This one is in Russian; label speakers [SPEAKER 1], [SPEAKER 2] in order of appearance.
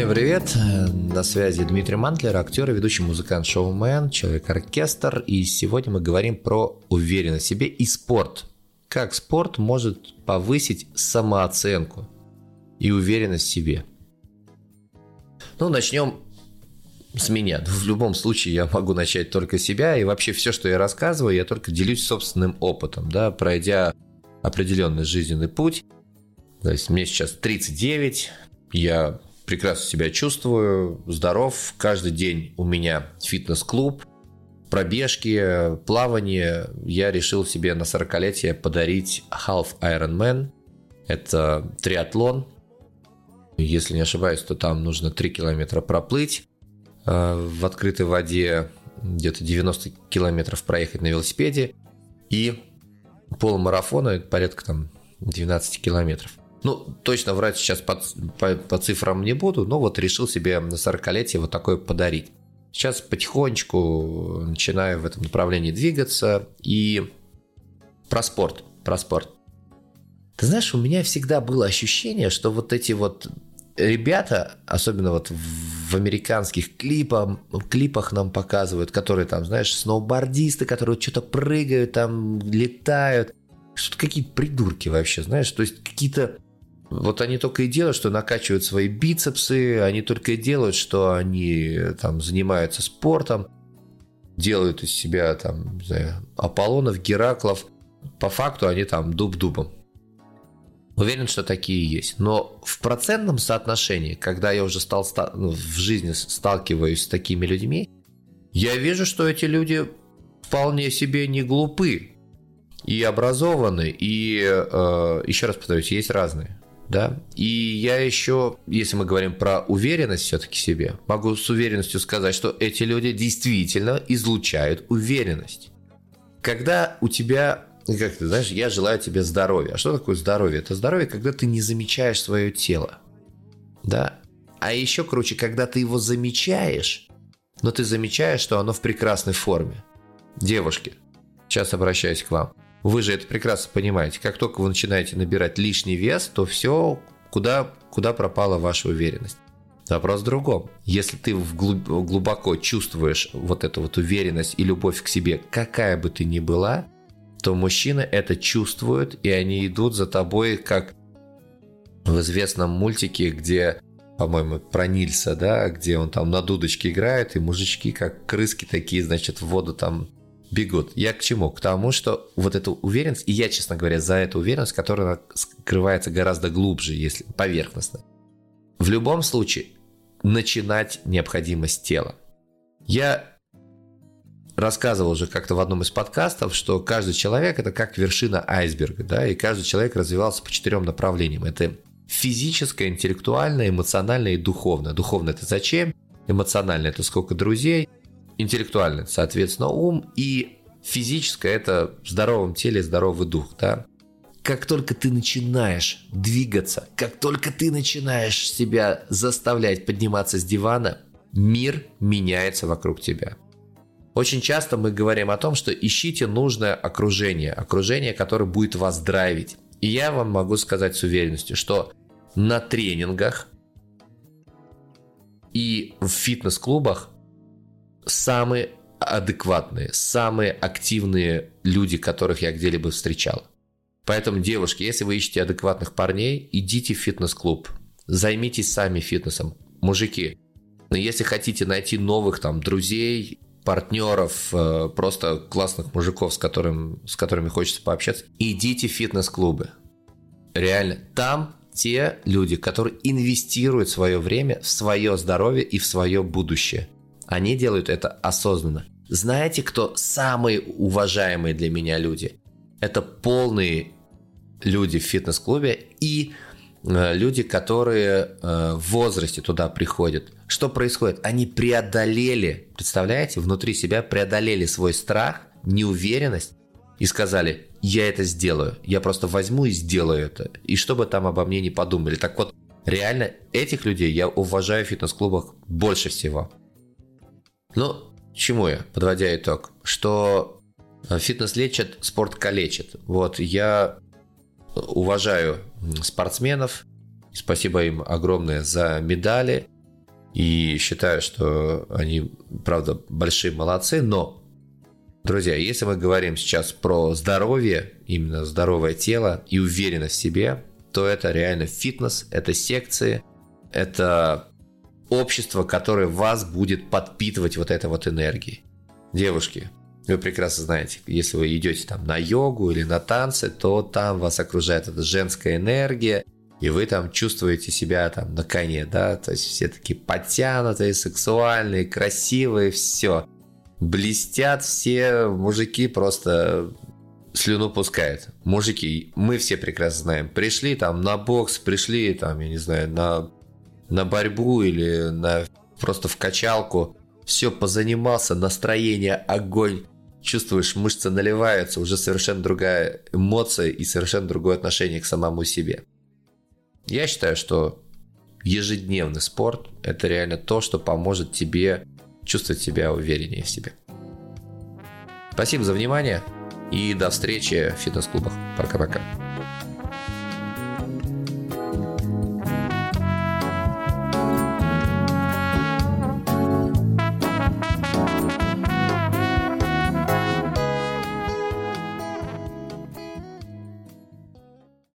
[SPEAKER 1] Всем привет! На связи Дмитрий Мантлер, актер и ведущий музыкант-шоумен, человек-оркестр. И сегодня мы говорим про уверенность в себе и спорт. Как спорт может повысить самооценку и уверенность в себе. Ну, начнем с меня. В любом случае я могу начать только себя, и вообще все, что я рассказываю, я только делюсь собственным опытом, да, пройдя определенный жизненный путь. То есть мне сейчас 39, я прекрасно себя чувствую, здоров. Каждый день у меня фитнес-клуб, пробежки, плавание. Я решил себе на 40-летие подарить Half Ironman. Это триатлон. Если не ошибаюсь, то там нужно 3 километра проплыть э, в открытой воде, где-то 90 километров проехать на велосипеде и полумарафона порядка там 12 километров. Ну, точно врать сейчас по, по, по цифрам не буду, но вот решил себе на 40-летие вот такое подарить. Сейчас потихонечку начинаю в этом направлении двигаться. И про спорт, про спорт. Ты знаешь, у меня всегда было ощущение, что вот эти вот ребята, особенно вот в американских клипах, клипах нам показывают, которые там, знаешь, сноубордисты, которые что-то прыгают, там летают, что-то какие-то придурки вообще, знаешь, то есть какие-то вот они только и делают, что накачивают свои бицепсы, они только и делают, что они там занимаются спортом, делают из себя там, не знаю, Аполлонов, Гераклов. По факту они там дуб-дубом. Уверен, что такие есть. Но в процентном соотношении, когда я уже стал ну, в жизни сталкиваюсь с такими людьми, я вижу, что эти люди вполне себе не глупы и образованы. И э, еще раз повторюсь, есть разные да. И я еще, если мы говорим про уверенность все-таки себе, могу с уверенностью сказать, что эти люди действительно излучают уверенность. Когда у тебя, как ты знаешь, я желаю тебе здоровья. А что такое здоровье? Это здоровье, когда ты не замечаешь свое тело, да. А еще круче, когда ты его замечаешь, но ты замечаешь, что оно в прекрасной форме. Девушки, сейчас обращаюсь к вам. Вы же это прекрасно понимаете. Как только вы начинаете набирать лишний вес, то все, куда, куда пропала ваша уверенность. Вопрос в другом. Если ты глубоко чувствуешь вот эту вот уверенность и любовь к себе, какая бы ты ни была, то мужчины это чувствуют, и они идут за тобой, как в известном мультике, где, по-моему, про Нильса, да, где он там на дудочке играет, и мужички, как крыски такие, значит, в воду там бегут. Я к чему? К тому, что вот эту уверенность, и я, честно говоря, за эту уверенность, которая скрывается гораздо глубже, если поверхностно. В любом случае, начинать необходимость тела. Я рассказывал уже как-то в одном из подкастов, что каждый человек это как вершина айсберга, да, и каждый человек развивался по четырем направлениям. Это физическое, интеллектуальное, эмоциональное и духовное. Духовное это зачем? Эмоциональное это сколько друзей – интеллектуальный, соответственно, ум, и физическое – это в здоровом теле здоровый дух, да. Как только ты начинаешь двигаться, как только ты начинаешь себя заставлять подниматься с дивана, мир меняется вокруг тебя. Очень часто мы говорим о том, что ищите нужное окружение, окружение, которое будет вас драйвить. И я вам могу сказать с уверенностью, что на тренингах и в фитнес-клубах самые адекватные, самые активные люди, которых я где-либо встречал. Поэтому, девушки, если вы ищете адекватных парней, идите в фитнес-клуб, займитесь сами фитнесом. Мужики, если хотите найти новых там друзей, партнеров, э, просто классных мужиков, с, которым, с которыми хочется пообщаться, идите в фитнес-клубы. Реально, там те люди, которые инвестируют свое время в свое здоровье и в свое будущее. Они делают это осознанно. Знаете, кто самые уважаемые для меня люди? Это полные люди в фитнес-клубе и э, люди, которые э, в возрасте туда приходят. Что происходит? Они преодолели, представляете, внутри себя преодолели свой страх, неуверенность и сказали, я это сделаю, я просто возьму и сделаю это, и чтобы там обо мне не подумали. Так вот, реально этих людей я уважаю в фитнес-клубах больше всего. Ну, чему я, подводя итог? Что э, фитнес лечит, спорт калечит. Вот, я уважаю спортсменов, спасибо им огромное за медали, И считаю, что они, правда, большие молодцы, но, друзья, если мы говорим сейчас про здоровье, именно здоровое тело и уверенность в себе, то это реально фитнес, это секции, это общество, которое вас будет подпитывать вот этой вот энергией. Девушки, вы прекрасно знаете, если вы идете там на йогу или на танцы, то там вас окружает эта женская энергия, и вы там чувствуете себя там на коне, да, то есть все такие подтянутые, сексуальные, красивые, все. Блестят все, мужики просто слюну пускают. Мужики, мы все прекрасно знаем, пришли там на бокс, пришли там, я не знаю, на, на борьбу или на просто в качалку, все позанимался, настроение, огонь, чувствуешь, мышцы наливаются, уже совершенно другая эмоция и совершенно другое отношение к самому себе. Я считаю, что ежедневный спорт – это реально то, что поможет тебе чувствовать себя увереннее в себе. Спасибо за внимание и до встречи в фитнес-клубах. Пока-пока.